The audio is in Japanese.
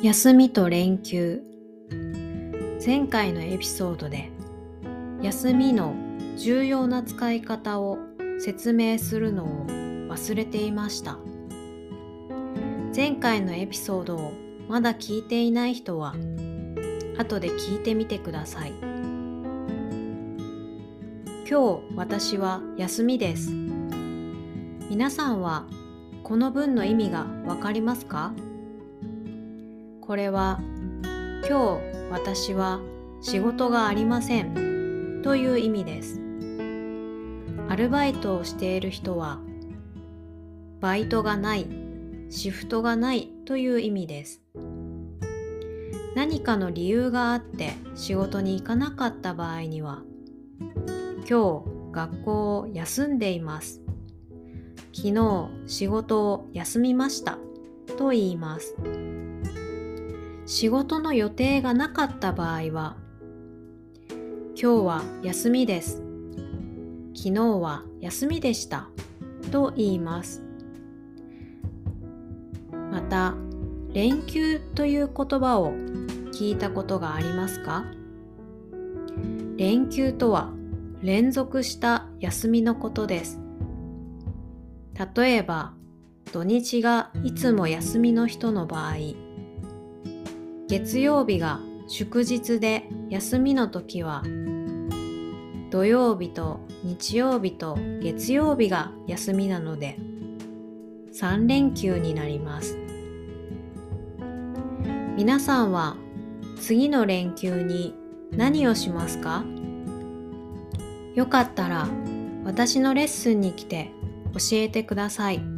休みと連休。前回のエピソードで休みの重要な使い方を説明するのを忘れていました。前回のエピソードをまだ聞いていない人は後で聞いてみてください。今日私は休みです。皆さんはこの文の意味がわかりますか？これは今日私は仕事がありません。という意味です。アルバイトをしている人はバイトがないシフトがないという意味です。何かの理由があって仕事に行かなかった場合には今日学校を休んでいます。昨日仕事を休みました。と言います。仕事の予定がなかった場合は今日は休みです。昨日は休みでしたと言います。また、連休という言葉を聞いたことがありますか？連休とは連続した休みのことです。例えば土日がいつも休みの人の場合月曜日が祝日で休みの時は土曜日と日曜日と月曜日が休みなので3連休になります皆さんは次の連休に何をしますか？よかったら私のレッスンに来て教えてください。